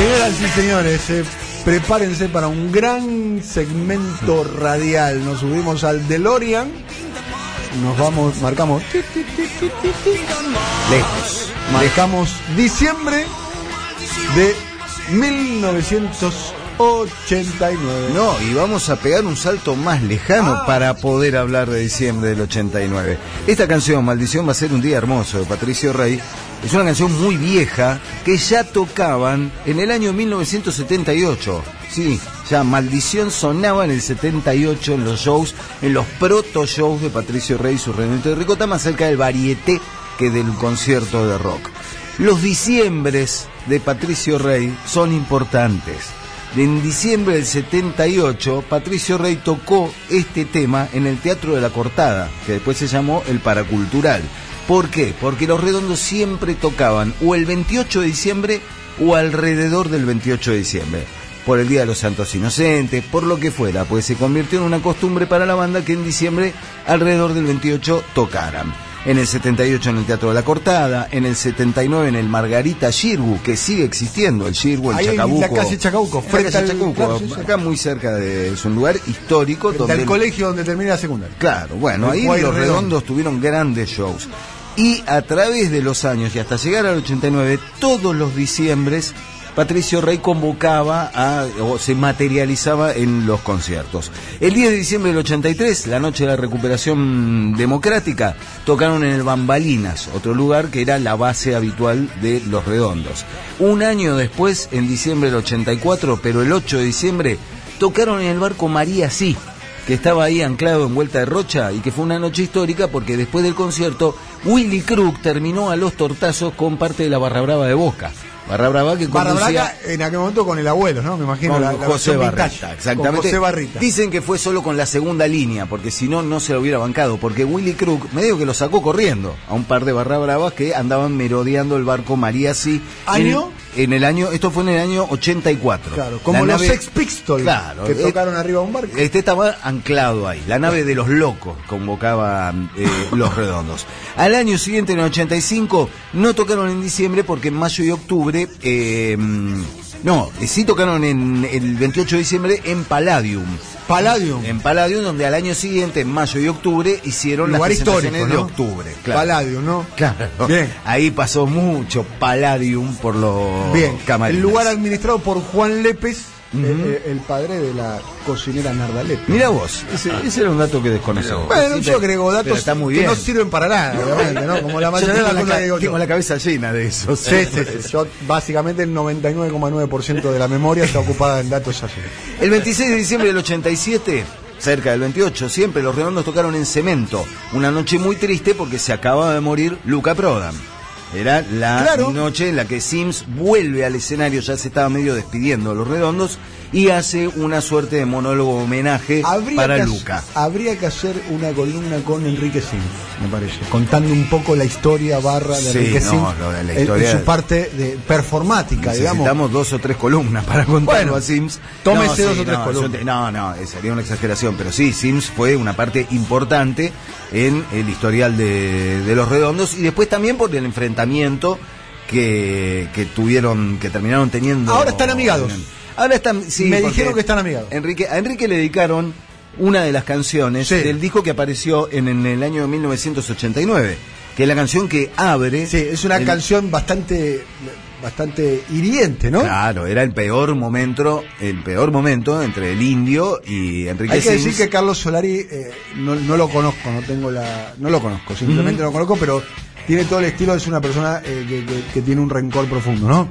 Señoras y señores, eh, prepárense para un gran segmento radial. Nos subimos al DeLorean. Nos vamos, marcamos. Lejos. Marcamos diciembre de 1989. No, y vamos a pegar un salto más lejano Ah. para poder hablar de diciembre del 89. Esta canción, Maldición va a ser un día hermoso, de Patricio Rey, es una canción muy vieja que ya tocaban en el año 1978. Sí, ya Maldición sonaba en el 78 en los shows, en los proto shows de Patricio Rey y su Renato de Ricota, más cerca del varieté que del concierto de rock. Los diciembres de Patricio Rey son importantes. En diciembre del 78, Patricio Rey tocó este tema en el Teatro de la Cortada, que después se llamó el Paracultural. ¿Por qué? Porque los redondos siempre tocaban o el 28 de diciembre o alrededor del 28 de diciembre. Por el Día de los Santos Inocentes, por lo que fuera, pues se convirtió en una costumbre para la banda que en diciembre, alrededor del 28, tocaran en el 78 en el Teatro de la Cortada, en el 79 en el Margarita Shirgu, que sigue existiendo, el Shirgu, el Ahí en la Chacabuco. calle Chacabuco, En la frente calle al- Chacabuco, claro, sí, sí. acá muy cerca de es un lugar histórico donde Del colegio donde termina la secundaria. Claro, bueno, El ahí los Redondo. redondos tuvieron grandes shows. Y a través de los años y hasta llegar al 89, todos los diciembres, Patricio Rey convocaba a, o se materializaba en los conciertos. El 10 de diciembre del 83, la noche de la recuperación democrática, tocaron en el Bambalinas, otro lugar que era la base habitual de los redondos. Un año después, en diciembre del 84, pero el 8 de diciembre, tocaron en el barco María Sí, que estaba ahí anclado en Vuelta de Rocha y que fue una noche histórica porque después del concierto Willy Crook terminó a los tortazos con parte de la Barra Brava de Boca. Barra Brava que Barra conducía Braca en aquel momento con el abuelo, ¿no? Me imagino. con la- la José Barrita, vintage, exactamente. Con José Barrita. Dicen que fue solo con la segunda línea, porque si no, no se lo hubiera bancado, porque Willy Crook medio que lo sacó corriendo a un par de barra bravas que andaban merodeando el barco María Sí. ¿Año? En, el año, esto fue en el año 84. Claro, como La los nave- Sex Pistols Claro, que eh, tocaron arriba de un barco. Este estaba anclado ahí. La nave de los locos convocaba eh, los redondos. Al año siguiente, en el 85, no tocaron en diciembre porque en mayo y octubre. eh, no, sí tocaron en el 28 de diciembre en Palladium. Palladium. En Palladium, donde al año siguiente, en mayo y octubre, hicieron Lugar las presentaciones histórico, ¿no? de octubre. Claro. Palladium, ¿no? Claro. Bien. Ahí pasó mucho Palladium por los Bien. camarines. El lugar administrado por Juan Lépez, Eh, eh, el padre de la cocinera Narda Lépez. Mira vos, ese, ese era un dato que desconocemos. Bueno, Sí, yo agrego datos está muy que bien. no sirven para nada, obviamente, ¿no? Como la Yo mayoría de las la, cosas que digo yo. tengo la cabeza llena de eso. Sí, sí, sí. Yo, básicamente el 99,9% de la memoria está ocupada en datos así. El 26 de diciembre del 87, cerca del 28, siempre los redondos tocaron en cemento. Una noche muy triste porque se acababa de morir Luca Prodan. Era la Claro. noche en la que Sims vuelve al escenario, ya se estaba medio despidiendo de los redondos, y hace una suerte de monólogo homenaje para que, Luca. habría que hacer una columna con Enrique Sims, me parece, contando un poco la historia barra de Sí, Enrique no, Sims lo de la en- en, historia- su parte de performática, digamos. Necesitamos dos o tres columnas para contarlo Bueno, a Sims. tómese dos o tres no, columnas. te- No, no, eh, sería una exageración, pero sí, Sims fue una parte importante en el historial de, de los redondos y después también por el enfrentamiento que, que tuvieron, que terminaron teniendo. Ahora están amigados. Ahora están, sí, Me dijeron que están amigados. Enrique, a Enrique le dedicaron una de las canciones Sí. del disco que apareció en, en el año 1989, que es la canción que abre. Sí, es una el- canción bastante bastante hiriente, ¿no? Claro, era el peor momento, el peor momento entre el indio y Enrique Hay que Sims. decir que Carlos Solari eh, no, no lo conozco, no tengo la, no lo conozco, simplemente lo conozco, pero tiene todo el estilo ser una persona eh, que, que- que tiene un rencor profundo, ¿no?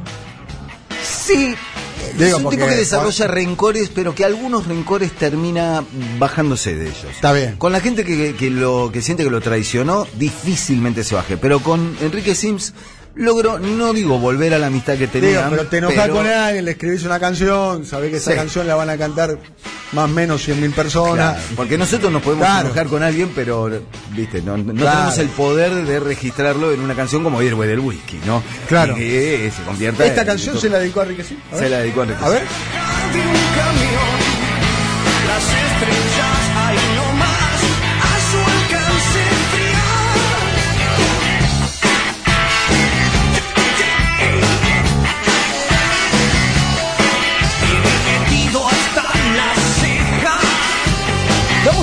Sí, Digo, es un porque- tipo que desarrolla rencores, pero que algunos rencores termina bajándose de ellos. Está bien. Con la gente que, que lo que siente que lo traicionó, difícilmente se baje. Pero con Enrique Sims logró, no digo volver a la amistad que Digo, tenían, pero te enojas pero- con alguien, le escribís una canción, sabés que esa Sí. canción la van a cantar más o menos 100.000 personas. Claro, porque nosotros nos podemos Claro. enojar con alguien, pero viste, no, no Claro. tenemos el poder de registrarlo en una canción como Héroe del Whisky, ¿no? Claro. Y que se convierta Esta en- canción se la dedicó a Enrique Sims. A ver. Se la dedicó a Enrique A ver.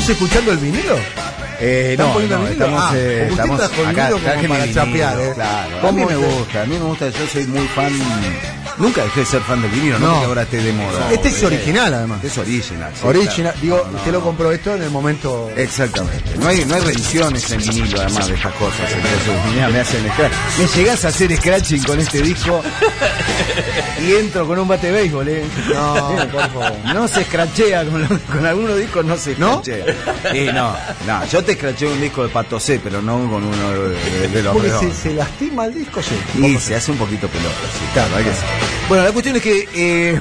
¿Estamos escuchando el vinilo? Eh, ¿Están no, no, estamos, Ah, eh, estamos acá, vinilo como para vinilo, chapear, ¿eh? Claro, a ¿Cómo mí me gusta, a mí me gusta, yo soy muy fan, nunca dejé de ser fan del vinilo, no, No. porque ahora esté de moda. Este es original, además. Es original. sí, Original. claro. Digo, No, no, usted lo no. compró esto en el momento. Exactamente. No hay, no hay revisiones en vinilo, además de estas cosas. Entonces, mirá, me hacen scratch. Me llegás a hacer scratching con este disco y entro con un bate de béisbol, ¿eh? No, por favor. No se escrachea con, lo- con algunos discos, no se ¿No? escrachea. Sí, no, no. Yo te escracheo un disco de Pato C, pero no con uno de, de- de los Porque se, se lastima el disco, sí. Y se hace un poquito pelota, sí, claro, hay que ser. Bueno, la cuestión es que eh,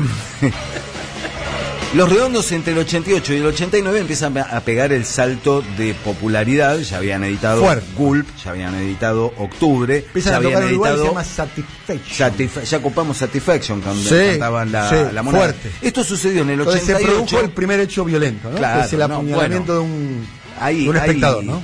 los redondos entre el 88 y el 89 empiezan a pegar el salto de popularidad. Ya habían editado Fuerte. Gulp, ya habían editado Octubre, Empiezan ya a habían se editado llama Satisfaction. Satisfa- ya copamos Satisfaction cuando Sí, cantaban la, sí, la moneda. fuerte. Esto sucedió en el Entonces se 88. produjo el primer hecho violento, ¿no? Claro, que es el no, apuñalamiento bueno. de un, Ahí- de un ahí- espectador, ¿no?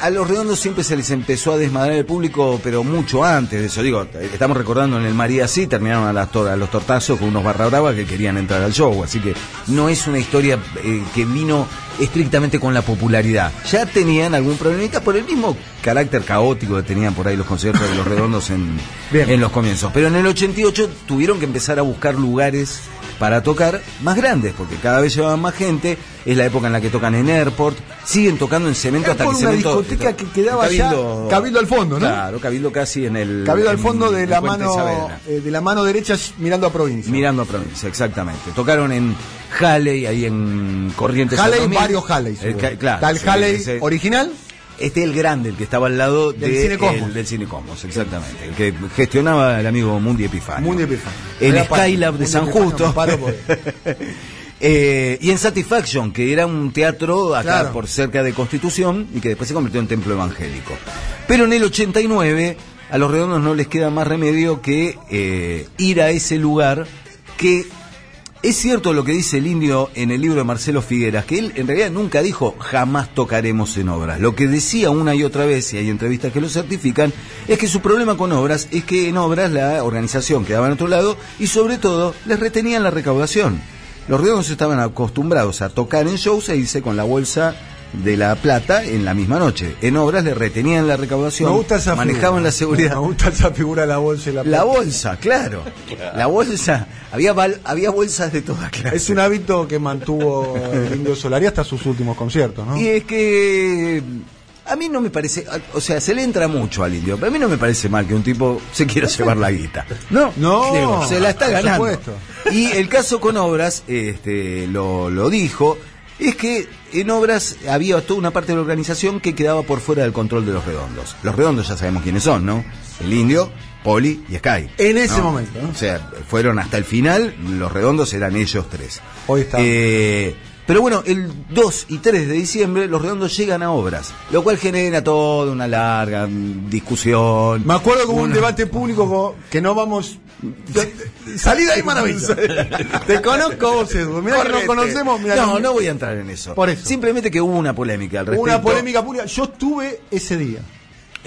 A los redondos siempre se les empezó a desmadrar el público, pero mucho antes de eso. Digo, estamos recordando en el María sí, terminaron a, las tor- a los tortazos con unos barra brava que querían entrar al show. Así que no es una historia eh, que vino estrictamente con la popularidad. Ya tenían algún problemita por el mismo carácter caótico que tenían por ahí los conciertos de los redondos en, en los comienzos. Pero en el 88 tuvieron que empezar a buscar lugares para tocar más grandes, porque cada vez llevaban más gente. Es la época en la que tocan en Airport, siguen tocando en Cemento hasta Por que una Cemento. discoteca que quedaba ya Cabildo al fondo, ¿no? Claro, Cabildo casi en el. Cabildo al en- fondo de en la mano eh, de la mano derecha mirando a provincia. Mirando a provincia, exactamente. Tocaron en Halley, ahí en Corrientes. Halley, 2000. varios Halley. Ca- claro, Está el Halley original. Este es el grande, el que estaba al lado Del de- Cine Cosmos. el- del Cine Cosmos, exactamente. El que gestionaba el amigo Mundi Epifanio. Mundi Epifanio. Para- Skylab de Mundi San Epifanio, Justo. paro Eh, y en Satisfaction, que era un teatro acá Claro. por cerca de Constitución y que después se convirtió en templo evangélico. Pero en el 89 a los redondos no les queda más remedio que eh, ir a ese lugar que es cierto lo que dice el indio en el libro de Marcelo Figueras, que él en realidad nunca dijo jamás tocaremos en obras. Lo que decía una y otra vez, y hay entrevistas que lo certifican, es que su problema con obras es que en obras la organización quedaba en otro lado y sobre todo les retenían la recaudación. Los redondos estaban acostumbrados a tocar en shows e irse con la bolsa de la plata en la misma noche. En obras le retenían la recaudación, manejaban figura. la seguridad. Me gusta esa figura la bolsa y la La plata. bolsa, claro. La bolsa. Había, había bolsas de todas clases. Es un hábito que mantuvo el Indio Solari hasta sus últimos conciertos, ¿no? Y es que a mí no me parece, o sea, se le entra mucho al indio, pero a mí no me parece mal que un tipo se quiera llevar la guita. No, No, Digo, se la está ganando. supuesto. Y el caso con obras, este, lo, lo dijo, es que en obras había toda una parte de la organización que quedaba por fuera del control de los redondos. Los redondos ya sabemos quiénes son, ¿no? El indio, Poli y Sky. En ese ¿no? momento, ¿no? O sea, fueron hasta el final, los redondos eran ellos tres. Hoy está. Eh, pero bueno, el 2 y 3 de diciembre los redondos llegan a obras, lo cual genera toda una larga mm, discusión. Me acuerdo como un Una- debate público co- que no vamos. Salí de ahí, maravilla. Te conozco vos, Edu. Mirá que nos Correte. conocemos. mirá no, que- no voy a entrar en eso. Por eso. Simplemente que hubo una polémica al respecto. Una polémica pública. Yo estuve ese día,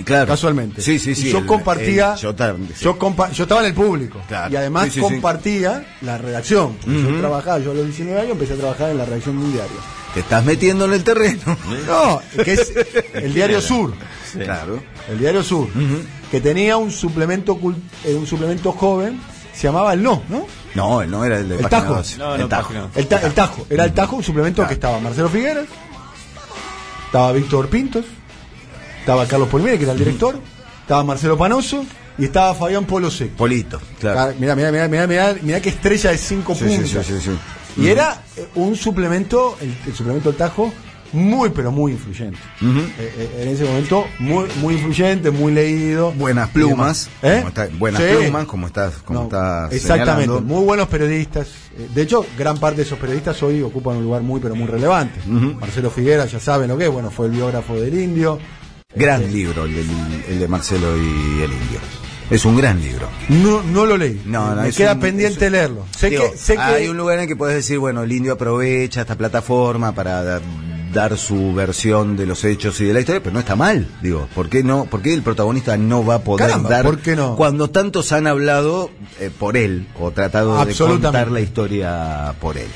Claro. casualmente. Sí, sí, sí. Y yo el- compartía. el- yo también, sí. yo, compa- yo estaba en el público. Claro. Y además Sí, sí, sí. compartía la redacción. Yo trabajaba, yo a los 19 años empecé a trabajar en la redacción de un diario. Te estás metiendo en el terreno. No, que es el Diario Sur. Claro. El Diario Sur. Que tenía un suplemento eh, un suplemento joven, se llamaba El No, ¿no? No, él no era el de El Tajo. 12. No, el no, Tajo. Página El, ta- el Tajo, era el Tajo, un suplemento Claro. que estaba Marcelo Figueres, estaba Víctor Pintos, estaba Carlos Polmire, que era el director, estaba Marcelo Panoso y estaba Fabián Polo Seco. Polito, claro. Mira, mira, mira, mira, mira, mira qué estrella de cinco Sí, sí, puntas. sí, sí, sí. Y era eh, un suplemento, el, el suplemento del Tajo, muy pero muy influyente. Eh, eh, en ese momento muy muy influyente, muy leído. Buenas plumas, demás. ¿Eh? como está- buenas Sí. plumas, como estás, como No, estás exactamente, señalando. muy buenos periodistas. De hecho, gran parte de esos periodistas hoy ocupan un lugar muy pero muy relevante. Marcelo Figuera, ya saben lo que es, bueno, fue el biógrafo del indio. Gran libro el, del- el de Marcelo y el Indio. Es un gran libro. No, no lo leí. No, no, Me queda un- pendiente leerlo. Sé Digo, que, sé que hay un lugar en el que puedes decir, bueno, el indio aprovecha esta plataforma para da- dar su versión de los hechos y de la historia, pero no está mal, digo, ¿por qué no? ¿Por qué el protagonista no va a poder Caramba, dar ¿por qué no? cuando tantos han hablado eh, por él o tratado de contar la historia por él?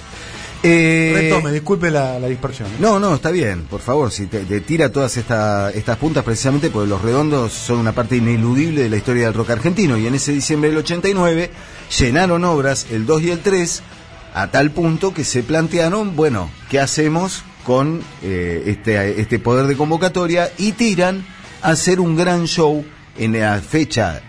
Eh, Retome, disculpe la, la dispersión. No, no, está bien, por favor, si te, te tira todas esta- estas puntas precisamente porque los redondos son una parte ineludible de la historia del rock argentino y en ese diciembre del 89 llenaron obras el 2 y el 3 a tal punto que se plantearon, bueno, ¿qué hacemos con eh, este, este poder de convocatoria? Y tiran a hacer un gran show en la fecha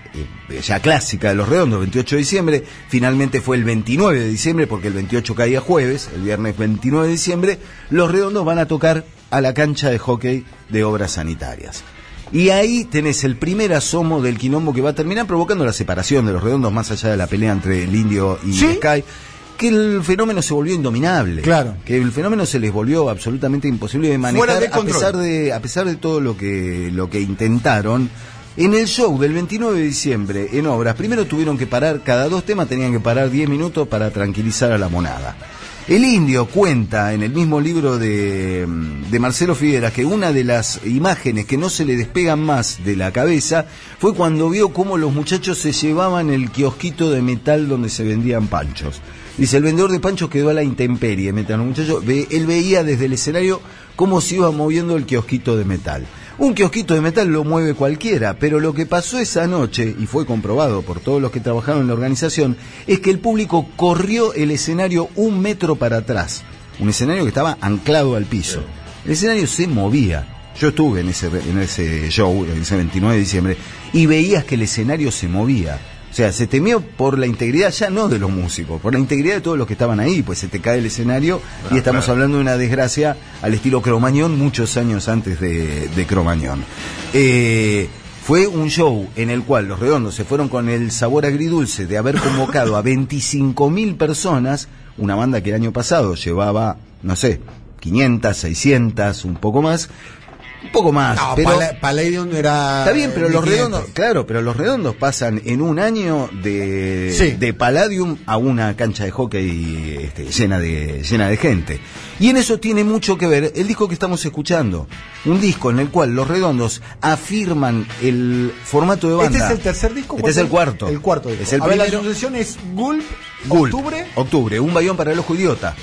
ya clásica de los redondos, 28 de diciembre, finalmente fue el 29 de diciembre porque el 28 caía jueves, el viernes 29 de diciembre, los redondos van a tocar a la cancha de hockey de obras sanitarias. Y ahí tenés el primer asomo del quilombo que va a terminar provocando la separación de los redondos más allá de la pelea entre el indio y ¿Sí? Sky. Que el fenómeno se volvió indominable. Claro. Que el fenómeno se les volvió absolutamente imposible de manejar de a pesar de, a pesar de todo lo que, lo que intentaron. En el show del 29 de diciembre en obras, primero tuvieron que parar, cada dos temas tenían que parar 10 minutos para tranquilizar a la monada. El indio cuenta en el mismo libro de, de Marcelo Figueras que una de las imágenes que no se le despegan más de la cabeza fue cuando vio cómo los muchachos se llevaban el kiosquito de metal donde se vendían panchos. Dice, el vendedor de panchos quedó a la intemperie, mientras los muchachos, él veía desde el escenario cómo se iba moviendo el kiosquito de metal. Un kiosquito de metal lo mueve cualquiera, pero lo que pasó esa noche, y fue comprobado por todos los que trabajaron en la organización, es que el público corrió el escenario un metro para atrás. Un escenario que estaba anclado al piso. El escenario se movía. Yo estuve en ese, en ese show, en ese 29 de diciembre, y veías que el escenario se movía. O sea, se temió por la integridad ya no de los músicos, por la integridad de todos los que estaban ahí, pues se te cae el escenario y estamos hablando de una desgracia al estilo Cromañón muchos años antes de, de Cromañón. Eh, fue un show en el cual los redondos se fueron con el sabor agridulce de haber convocado a 25.000 personas, una banda que el año pasado llevaba, no sé, 500, 600, un poco más, un poco más, No, pero... Pala- Palladium era. Está bien, pero los 1500. redondos, claro, pero los redondos pasan en un año de, Sí. de Palladium a una cancha de hockey este, llena de llena de gente. Y en eso tiene mucho que ver el disco que estamos escuchando, un disco en el cual los redondos afirman el formato de banda. Este es el tercer disco. Este es el cuarto. El cuarto disco. Es el a ver, la sucesión es Gulp, Gulp, Octubre. Octubre, un bayón para el ojo idiota.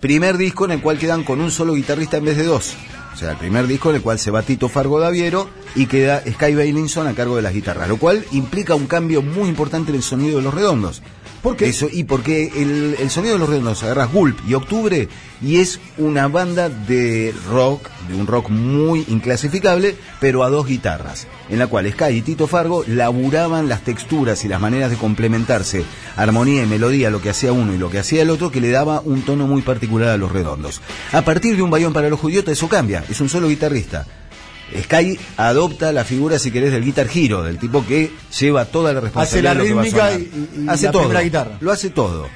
Primer disco en el cual quedan con un solo guitarrista en vez de dos. O sea, el primer disco en el cual se va Tito Fargo Daviero y queda Sky Bailinson a cargo de las guitarras, lo cual implica un cambio muy importante en el sonido de los redondos. ¿Por qué? Eso, y porque el, el sonido de los redondos agarras Gulp y Octubre y es una banda de rock, de un rock muy inclasificable, pero a dos guitarras, en la cual Sky y Tito Fargo laburaban las texturas y las maneras de complementarse, armonía y melodía, lo que hacía uno y lo que hacía el otro, que le daba un tono muy particular a los redondos. A partir de un bayón para los judiotas eso cambia, es un solo guitarrista. Sky adopta la figura, si querés, del guitar hero, del tipo que lleva toda la responsabilidad. Hace la de lo que va a rítmica sonar. y- y- y hace la todo. primera guitarra. Lo hace todo.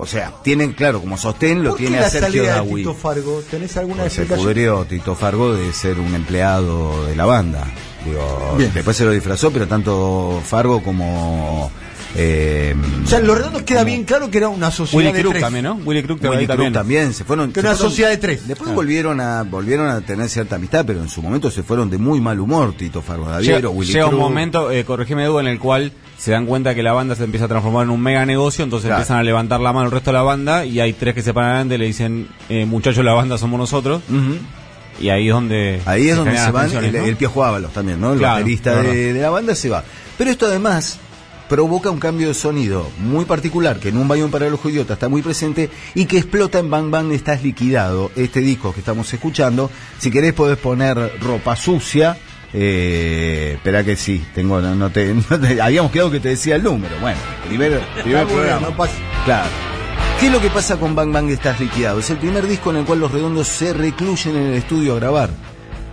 O sea, tienen, claro, como sostén lo ¿Por qué tiene a Sergio salida de Dawi. Tito Fargo? ¿Tenés alguna Pues se pudrió Tito Fargo de ser un empleado de la banda. Digo, Bien. después se lo disfrazó, pero tanto Fargo como... Eh, O sea, en los redondos queda bien claro que era una sociedad Willy de Crook tres. también, ¿no? Willy Crook Willy también. Crook también se fueron Que se una fueron- sociedad de tres. después volvieron a volvieron a tener cierta amistad pero en su momento se fueron de muy mal humor Tito Fargo Daviero Llega, Willy llega un momento, eh, corregime Edu, en el cual se dan cuenta que la banda se empieza a transformar en un mega negocio, entonces Claro. empiezan a levantar la mano el resto de la banda y hay tres que se paran adelante y le dicen, eh, muchachos, la banda somos nosotros. Y ahí es donde... Ahí es donde generan se van, el, ¿no? el Piojo Ábalos también, ¿no? El Claro, baterista de, de la banda se va. Pero esto además provoca un cambio de sonido muy particular que en un bayón para los idiotas está muy presente y que explota en Bang Bang Estás Liquidado, este disco que estamos escuchando. Si querés podés poner ropa sucia. Eh, espera que sí, tengo, no, no te, no te- habíamos quedado que te decía el número. Bueno, primer, primer programa. no Claro. ¿Qué es lo que pasa con Bang Bang Estás Liquidado? Es el primer disco en el cual los redondos se recluyen en el estudio a grabar.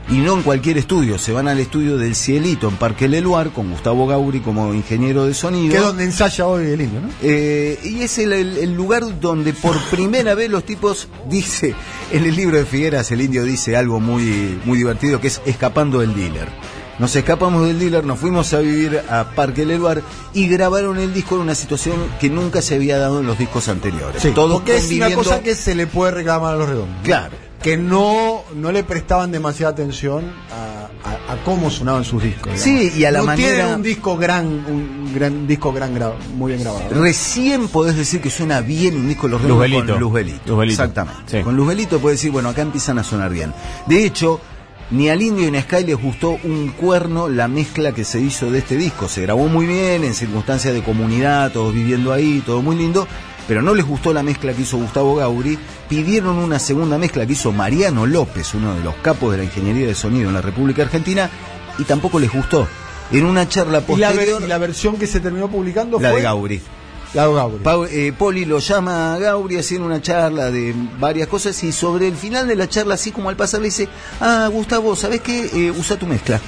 Y no en cualquier estudio, se van al estudio del Cielito en Parque Leluar con Gustavo Gauri como ingeniero de sonido. Que es donde ensaya hoy el indio, ¿no? Eh, y es el, el- el lugar donde por primera vez los tipos dice, en el libro de Figueras el indio dice algo muy, muy divertido que es escapando del dealer. Nos escapamos del dealer, nos fuimos a vivir a Parque Leluar y grabaron el disco en una situación que nunca se había dado en los discos anteriores. Todos porque es una cosa que se le puede reclamar a los redondos. Claro, que no, no le prestaban demasiada atención a, a- a cómo sonaban sus discos. digamos. Sí, y a la no manera- tienen un disco gran, un gran disco gran grabado, muy bien grabado. Recién podés decir que suena bien un disco de los Luz Redondos Belito. con Luz Belito. Luz Belito. Exactamente. Sí. Con Luz Belito podés decir, bueno, acá empiezan a sonar bien. De hecho, ni al Indio ni a Sky les gustó un cuerno la mezcla que se hizo de este disco. Se grabó muy bien, en circunstancias de comunidad, todos viviendo ahí, todo muy lindo. Pero no les gustó la mezcla que hizo Gustavo Gauri. Pidieron una segunda mezcla que hizo Mariano López, uno de los capos de la ingeniería de sonido en la República Argentina, y tampoco les gustó. En una charla posterior, y la versión que se terminó publicando la fue de Gauri. La de Gauri. Eh, Poli lo llama a Gauri haciendo una charla de varias cosas y sobre el final de la charla, así como al pasar, le dice, ah, Gustavo, ¿sabes qué? Eh, usa tu mezcla.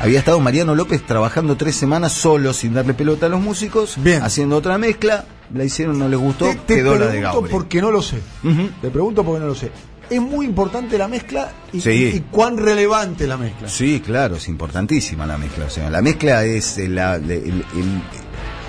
Había estado Mariano López trabajando tres semanas solo, sin darle pelota a los músicos, Bien. haciendo otra mezcla, la hicieron, no les gustó, te, te quedó la de pregunto Gauri. porque no lo sé. Ujú. Te pregunto porque no lo sé. Es muy importante la mezcla y, Sí. y- y cuán relevante la mezcla. Sí, claro, es importantísima la mezcla. O sea, la mezcla es eh, la, el- el-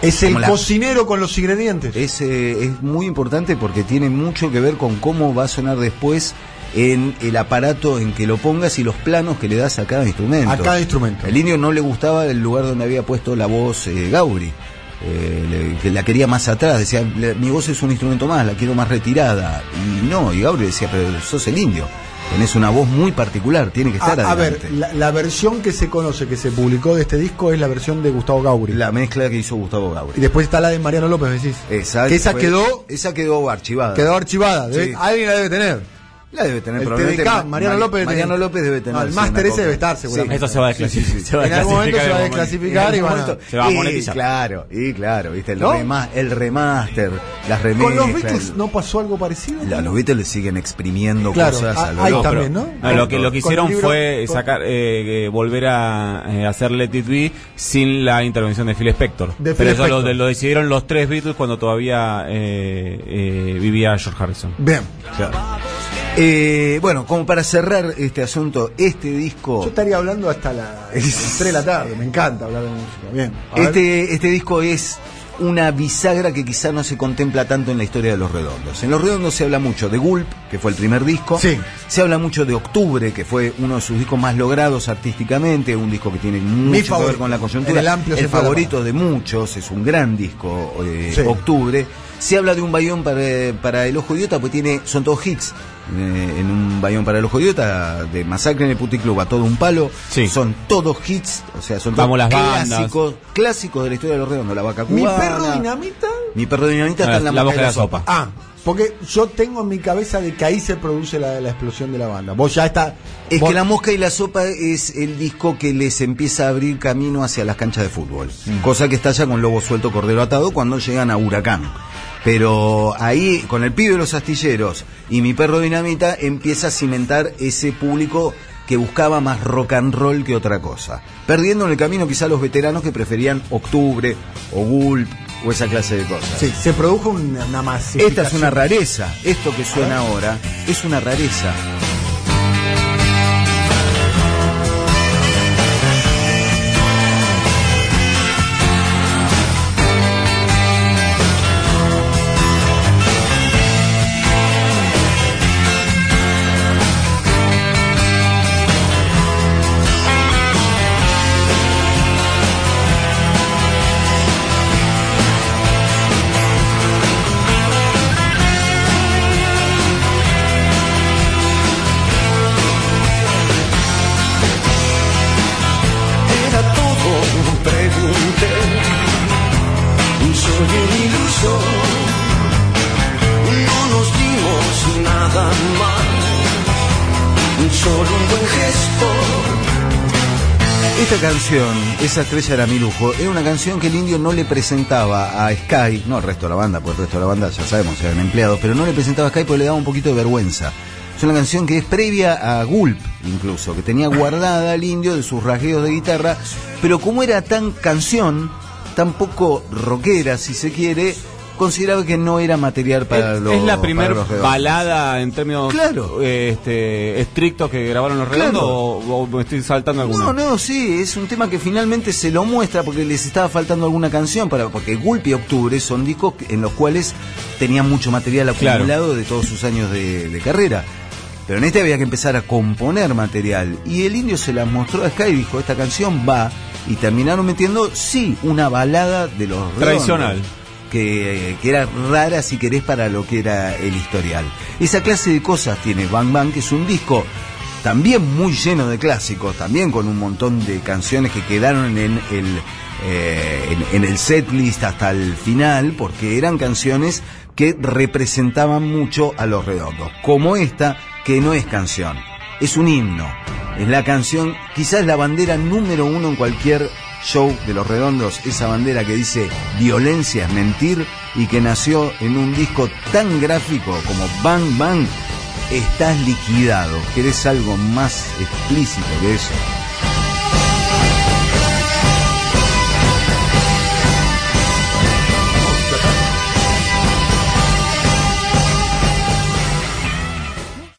Es el la- cocinero con los ingredientes. Es, eh, es muy importante porque tiene mucho que ver con cómo va a sonar después en el aparato en que lo pongas y los planos que le das a cada instrumento. A cada instrumento. El indio no le gustaba el lugar donde había puesto la voz eh, Gauri. Eh, le- que la quería más atrás, decía, "Le- mi voz es un instrumento más, la quiero más retirada. Y no, y Gauri decía, pero sos el indio, tenés una voz muy particular, tiene que A, estar a ver, adelante. la, la versión que se conoce, que se publicó de este disco, es la versión de Gustavo Gauri. La mezcla que hizo Gustavo Gauri. Y después está la de Mariano López, decís. Esa, que esa fue- quedó, esa quedó archivada. quedó archivada. Debe- Sí. Alguien la debe tener. La debe tener El probablemente TDK, Ma- Mariano Ma- López debe Mariano tener. López debe tener. No, el máster ese debe estar, seguramente. Esto se va a desclasificar. se va a En algún momento se va a desclasificar y a- momento- Se va a y, monetizar. Claro, y claro, viste, el, ¿No? rema- el remaster, las remezclas. Con los Beatles no pasó algo parecido. La- los Beatles le siguen exprimiendo Claro, cosas ah, a lo ahí loco. también, ¿no? No, lo que lo que hicieron libro- fue con- sacar eh, eh, volver a eh, hacer Let It Be sin la intervención de Phil Spector. De Phil Pero eso lo, decidieron los tres Beatles cuando todavía eh, eh, vivía George Harrison. Bien. Claro. Eh, bueno, como para cerrar este asunto, este Yo disco, estaría hablando hasta las 3 de la tarde. Me encanta hablar de música. Bien. Este, este disco es una bisagra que quizá no se contempla tanto en la historia de Los Redondos. En Los Redondos se habla mucho de Gulp, que fue el primer disco. Sí. Se habla mucho de Octubre, que fue uno de sus discos más logrados artísticamente, un disco que tiene mucho que ver con la coyuntura. el amplio la favorito de muchos, es un gran disco, eh, Sí. Octubre. Se habla de un bayón para, para el ojo idiota, pues tiene, son todos hits. Eh, en un bayón para el ojo idiota, de Masacre en el Puticlub a todo un palo, Sí. son todos hits, o sea, son todos Vamos las bandas. clásicos, clásicos de la historia de los redondos, la vaca Mi cubana. perro dinamita. Mi perro dinamita está Ah, en la, la boca de la sopa. Ah, porque yo tengo en mi cabeza de que ahí se produce la, la explosión de la banda. Vos ya está. Es vos- que La Mosca y la Sopa es el disco que les empieza a abrir camino hacia las canchas de fútbol. Mm. Cosa que estalla con Lobo Suelto, Cordero Atado cuando llegan a Huracán. Pero ahí, con el pibe de los astilleros y mi perro dinamita, empieza a cimentar ese público que buscaba más rock and roll que otra cosa. Perdiendo en el camino quizá los veteranos que preferían Octubre o Gulp o esa clase de cosas. Sí, se produjo una, una masificación. Esta es una rareza. Esto que suena ahora es una rareza. Esta canción, Esa estrella era mi lujo, era una canción que el indio no le presentaba a Sky, no al resto de la banda, porque el resto de la banda ya sabemos, eran empleados, pero no le presentaba a Sky porque le daba un poquito de vergüenza. Es una canción que es previa a Gulp, incluso, que tenía guardada al indio de sus rasgueos de guitarra, pero como era tan canción, tan poco rockera, si se quiere, consideraba que no era material para es, los es la primera balada en términos Claro. eh, este, estrictos que grabaron los redondos Claro. o, o me estoy saltando alguno. No, no, sí, es un tema que finalmente se lo muestra porque les estaba faltando alguna canción, para porque Gulp y Octubre son discos en los cuales tenían mucho material Claro. acumulado de todos sus años de, de carrera. Pero en este había que empezar a componer material. Y el indio se las mostró a Sky y dijo, esta canción va. Y terminaron metiendo, sí, una balada de los redondos, Tradicional. Que, era rara, si querés, para lo que era el historial. Esa clase de cosas tiene Bang Bang, que es un disco también muy lleno de clásicos, también con un montón de canciones que quedaron en el, eh, en el setlist hasta el final, porque eran canciones que representaban mucho a los redondos, como esta, que no es canción, es un himno, es la canción, quizás la bandera número uno en cualquier show de los redondos, esa bandera que dice violencia es mentir y que nació en un disco tan gráfico como Bang Bang, estás liquidado. ¿Querés algo más explícito que eso?